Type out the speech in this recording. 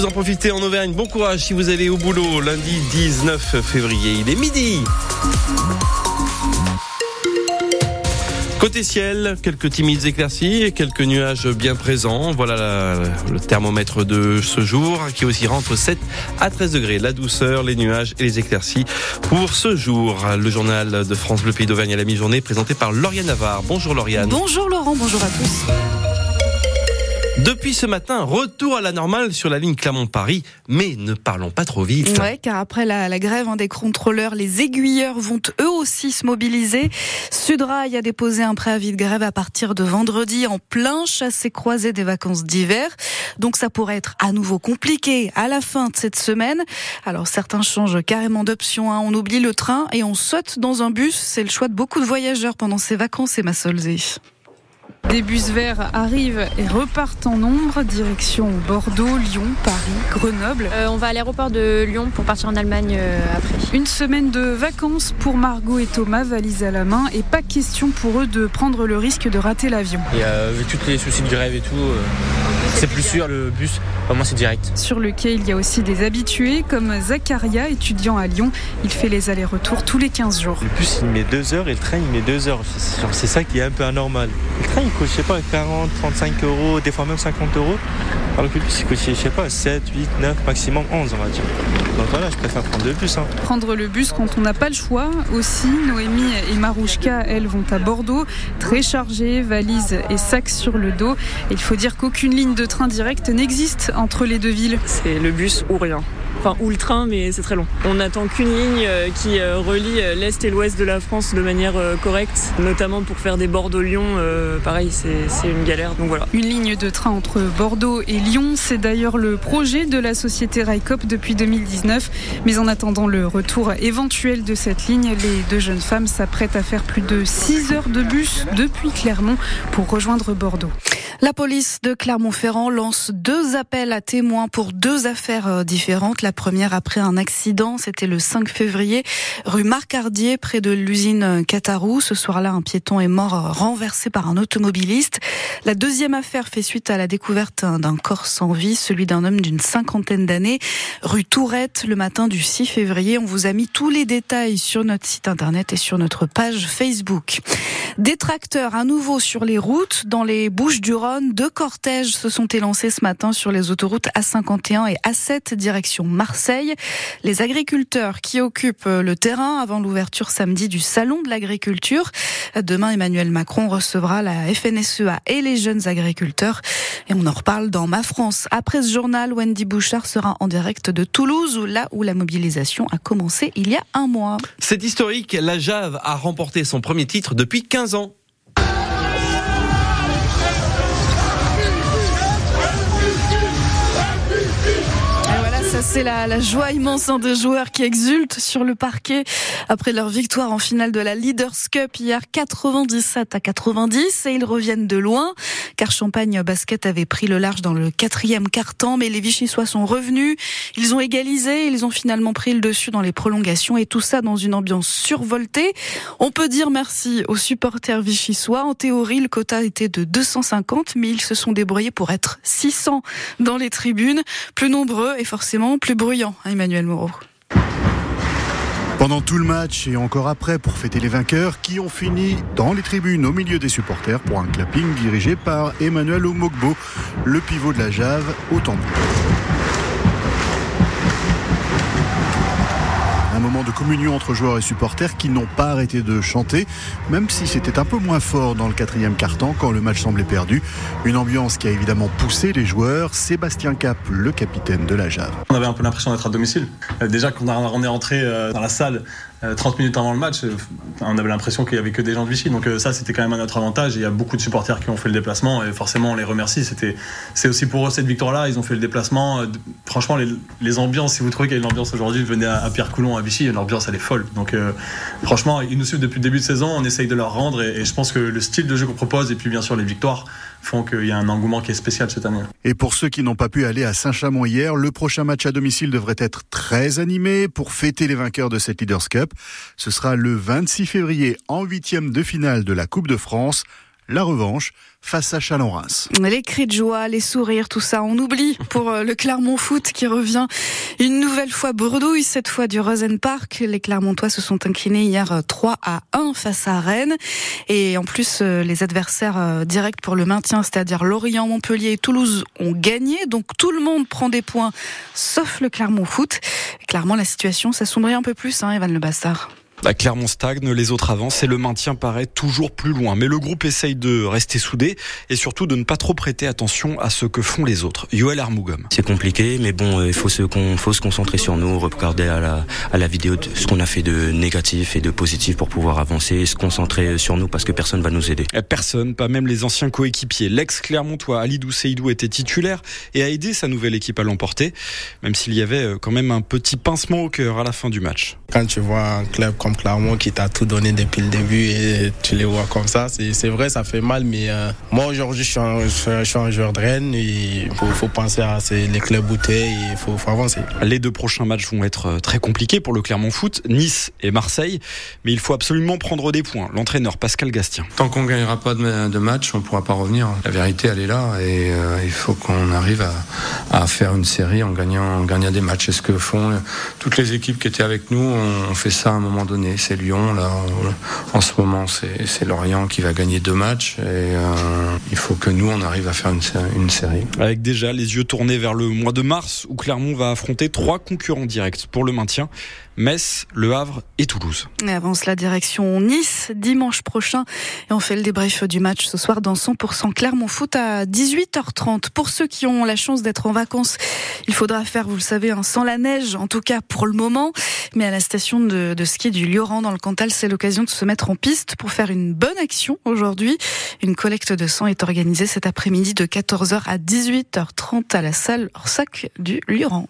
vous en profitez en Auvergne. Bon courage si vous allez au boulot lundi 19 février. Il est midi. Côté ciel, quelques timides éclaircies et quelques nuages bien présents. Voilà le thermomètre de ce jour qui aussi rentre 7 à 13 degrés. La douceur, les nuages et les éclaircies pour ce jour. Le journal de France Bleu Pays d'Auvergne à la mi-journée présenté par Lauriane Navarre. Bonjour Lauriane. Bonjour Laurent, bonjour à tous. Depuis ce matin, retour à la normale sur la ligne Clermont-Paris, mais ne parlons pas trop vite. Ouais, car après la, grève hein, des contrôleurs, les aiguilleurs vont eux aussi se mobiliser. Sudrail a déposé un préavis de grève à partir de vendredi en plein chassé-croisé des vacances d'hiver. Donc ça pourrait être à nouveau compliqué à la fin de cette semaine. Alors certains changent carrément d'option. Hein. On oublie le train et on saute dans un bus. C'est le choix de beaucoup de voyageurs pendant ces vacances, et ma. Des bus verts arrivent et repartent en nombre, direction Bordeaux, Lyon, Paris, Grenoble. Euh, on va à l'aéroport de Lyon pour partir en Allemagne euh, après. Une semaine de vacances pour Margot et Thomas, valise à la main, et pas question pour eux de prendre le risque de rater l'avion. Et avec tous les soucis de grève et tout, euh, c'est plus sûr le bus, au moins c'est direct. Sur le quai, il y a aussi des habitués comme Zacharia, étudiant à Lyon. Il fait les allers-retours tous les 15 jours. Le bus il met 2 heures et le train il met 2 heures. C'est ça qui est un peu anormal. Le train il coûte, je sais pas, 40, 35 euros, des fois même 50 euros. Alors que le bus il coûte, je sais pas, 7, 8, 9, maximum 11 on va dire. Donc voilà, je préfère prendre le bus. Hein. Prendre le bus quand on n'a pas le choix aussi. Noémie et Marouchka, elles, vont à Bordeaux, très chargées, valises et sacs sur le dos. il faut dire qu'aucune ligne de train direct n'existe entre les deux villes. C'est le bus ou rien enfin ou le train, mais c'est très long. On n'attend qu'une ligne euh, qui euh, relie euh, l'est et l'ouest de la France de manière correcte, notamment pour faire des Bordeaux-Lyon. pareil, c'est une galère. Donc voilà. Une ligne de train entre Bordeaux et Lyon, c'est d'ailleurs le projet de la société Raikop depuis 2019. Mais en attendant le retour éventuel de cette ligne, les deux jeunes femmes s'apprêtent à faire plus de 6 heures de bus depuis Clermont pour rejoindre Bordeaux. La police de Clermont-Ferrand lance deux appels à témoins pour deux affaires différentes. La première après un accident, c'était le 5 février, rue Marcardier, près de l'usine Catarou. Ce soir-là, un piéton est mort renversé par un automobiliste. La deuxième affaire fait suite à la découverte d'un corps sans vie, celui d'un homme d'une cinquantaine d'années, rue Tourette, le matin du 6 février. On vous a mis tous les détails sur notre site internet et sur notre page Facebook. Des à nouveau sur les routes. Dans les Deux cortèges se sont élancés ce matin sur les autoroutes A51 et A7 direction Marseille. Les agriculteurs qui occupent le terrain avant l'ouverture samedi du Salon de l'agriculture. Demain, Emmanuel Macron recevra la FNSEA et les jeunes agriculteurs. Et on en reparle dans Ma France. Après ce journal, Wendy Bouchard sera en direct de Toulouse, là où la mobilisation a commencé il y a un mois. C'est historique. La Jave a remporté son premier titre depuis 15 ans. C'est la, joie immense hein, des joueurs qui exultent sur le parquet après leur victoire en finale de la Leaders Cup hier 97 à 90 et ils reviennent de loin car Champagne Basket avait pris le large dans le quatrième quart-temps mais les Vichysois sont revenus, ils ont égalisé, ils ont finalement pris le dessus dans les prolongations et tout ça dans une ambiance survoltée. On peut dire merci aux supporters vichysois. En théorie, le quota était de 250 mais ils se sont débrouillés pour être 600 dans les tribunes, plus nombreux et forcément plus bruyant, hein, Emmanuel Moreau. Pendant tout le match et encore après pour fêter les vainqueurs qui ont fini dans les tribunes au milieu des supporters pour un clapping dirigé par Emmanuel Omogbo, le pivot de la Jave au tambour. De communion entre joueurs et supporters qui n'ont pas arrêté de chanter, même si c'était un peu moins fort dans le quatrième quart-temps quand le match semblait perdu. Une ambiance qui a évidemment poussé les joueurs. Sébastien Cap, le capitaine de la Jave. On avait un peu l'impression d'être à domicile. Euh, déjà, quand on est rentré euh, dans la salle, 30 euh, minutes avant le match, euh, on avait l'impression qu'il y avait que des gens de Vichy. Donc euh, ça, c'était quand même à notre avantage. Il y a beaucoup de supporters qui ont fait le déplacement et forcément, on les remercie. C'était, c'est aussi pour eux cette victoire-là. Ils ont fait le déplacement. Franchement, les, ambiances, si vous trouvez qu'il y a une ambiance aujourd'hui, venez à, Pierre Coulon, à Vichy. L'ambiance, elle est folle. Donc franchement, ils nous suivent depuis le début de saison. On essaye de leur rendre et, et je pense que le style de jeu qu'on propose et puis bien sûr les victoires font qu'il y a un engouement qui est spécial cette année. Et pour ceux qui n'ont pas pu aller à Saint-Chamond hier, le prochain match à domicile devrait être très animé pour fêter les vainqueurs de cette Leaders Cup. Ce sera le 26 février en huitième de finale de la Coupe de France. La revanche face à Chalon-Reims. Les cris de joie, les sourires, tout ça, on oublie pour euh, le Clermont Foot qui revient une nouvelle fois bredouille, cette fois du Rosenpark. Les Clermontois se sont inclinés hier 3 à 1 face à Rennes. Et en plus, euh, les adversaires euh, directs pour le maintien, c'est-à-dire Lorient, Montpellier et Toulouse, ont gagné. Donc tout le monde prend des points, sauf le Clermont Foot. Clairement, la situation s'assombrit un peu plus, hein, Evan Le Bastard. Bah, Clermont stagne, les autres avancent et le maintien paraît toujours plus loin. Mais le groupe essaye de rester soudé et surtout de ne pas trop prêter attention à ce que font les autres. Yoel Armougom. C'est compliqué, mais bon, euh, il faut se, faut se concentrer sur nous, regarder à la, à la vidéo ce qu'on a fait de négatif et de positif pour pouvoir avancer, se concentrer sur nous parce que personne va nous aider. Personne, pas même les anciens coéquipiers. L'ex-Clermontois Alidou Seydou était titulaire et a aidé sa nouvelle équipe à l'emporter, même s'il y avait euh, quand même un petit pincement au cœur à la fin du match. Quand tu vois un club comme Clermont qui t'a tout donné depuis le début et tu les vois comme ça, c'est vrai, ça fait mal, mais euh, moi aujourd'hui je, je, suis un joueur de Rennes et il faut, faut, penser à les clubs boutés et il faut, faut, avancer. Les deux prochains matchs vont être euh, très compliqués pour le Clermont Foot, Nice et Marseille, mais il faut absolument prendre des points. L'entraîneur Pascal Gastien. Tant qu'on ne gagnera pas de, de match, on ne pourra pas revenir. La vérité, elle est là et euh, il faut qu'on arrive à, à, faire une série en gagnant, en gagnant des matchs. C'est ce que font toutes les équipes qui étaient avec nous. On, on fait ça un moment donné. C'est Lyon, là, en ce moment, c'est Lorient qui va gagner deux matchs. Et euh, il faut que nous, on arrive à faire une, une, série. Avec déjà les yeux tournés vers le mois de mars, où Clermont va affronter trois concurrents directs pour le maintien. Metz, Le Havre et Toulouse. Et avance la direction Nice dimanche prochain. Et on fait le débrief du match ce soir dans 100% Clermont Foot à 18h30. Pour ceux qui ont la chance d'être en vacances, il faudra faire, vous le savez, un sans la neige, en tout cas pour le moment. Mais à la station de, ski du Lioran dans le Cantal, c'est l'occasion de se mettre en piste pour faire une bonne action aujourd'hui. Une collecte de sang est organisée cet après-midi de 14h à 18h30 à la salle Orsac du Lioran.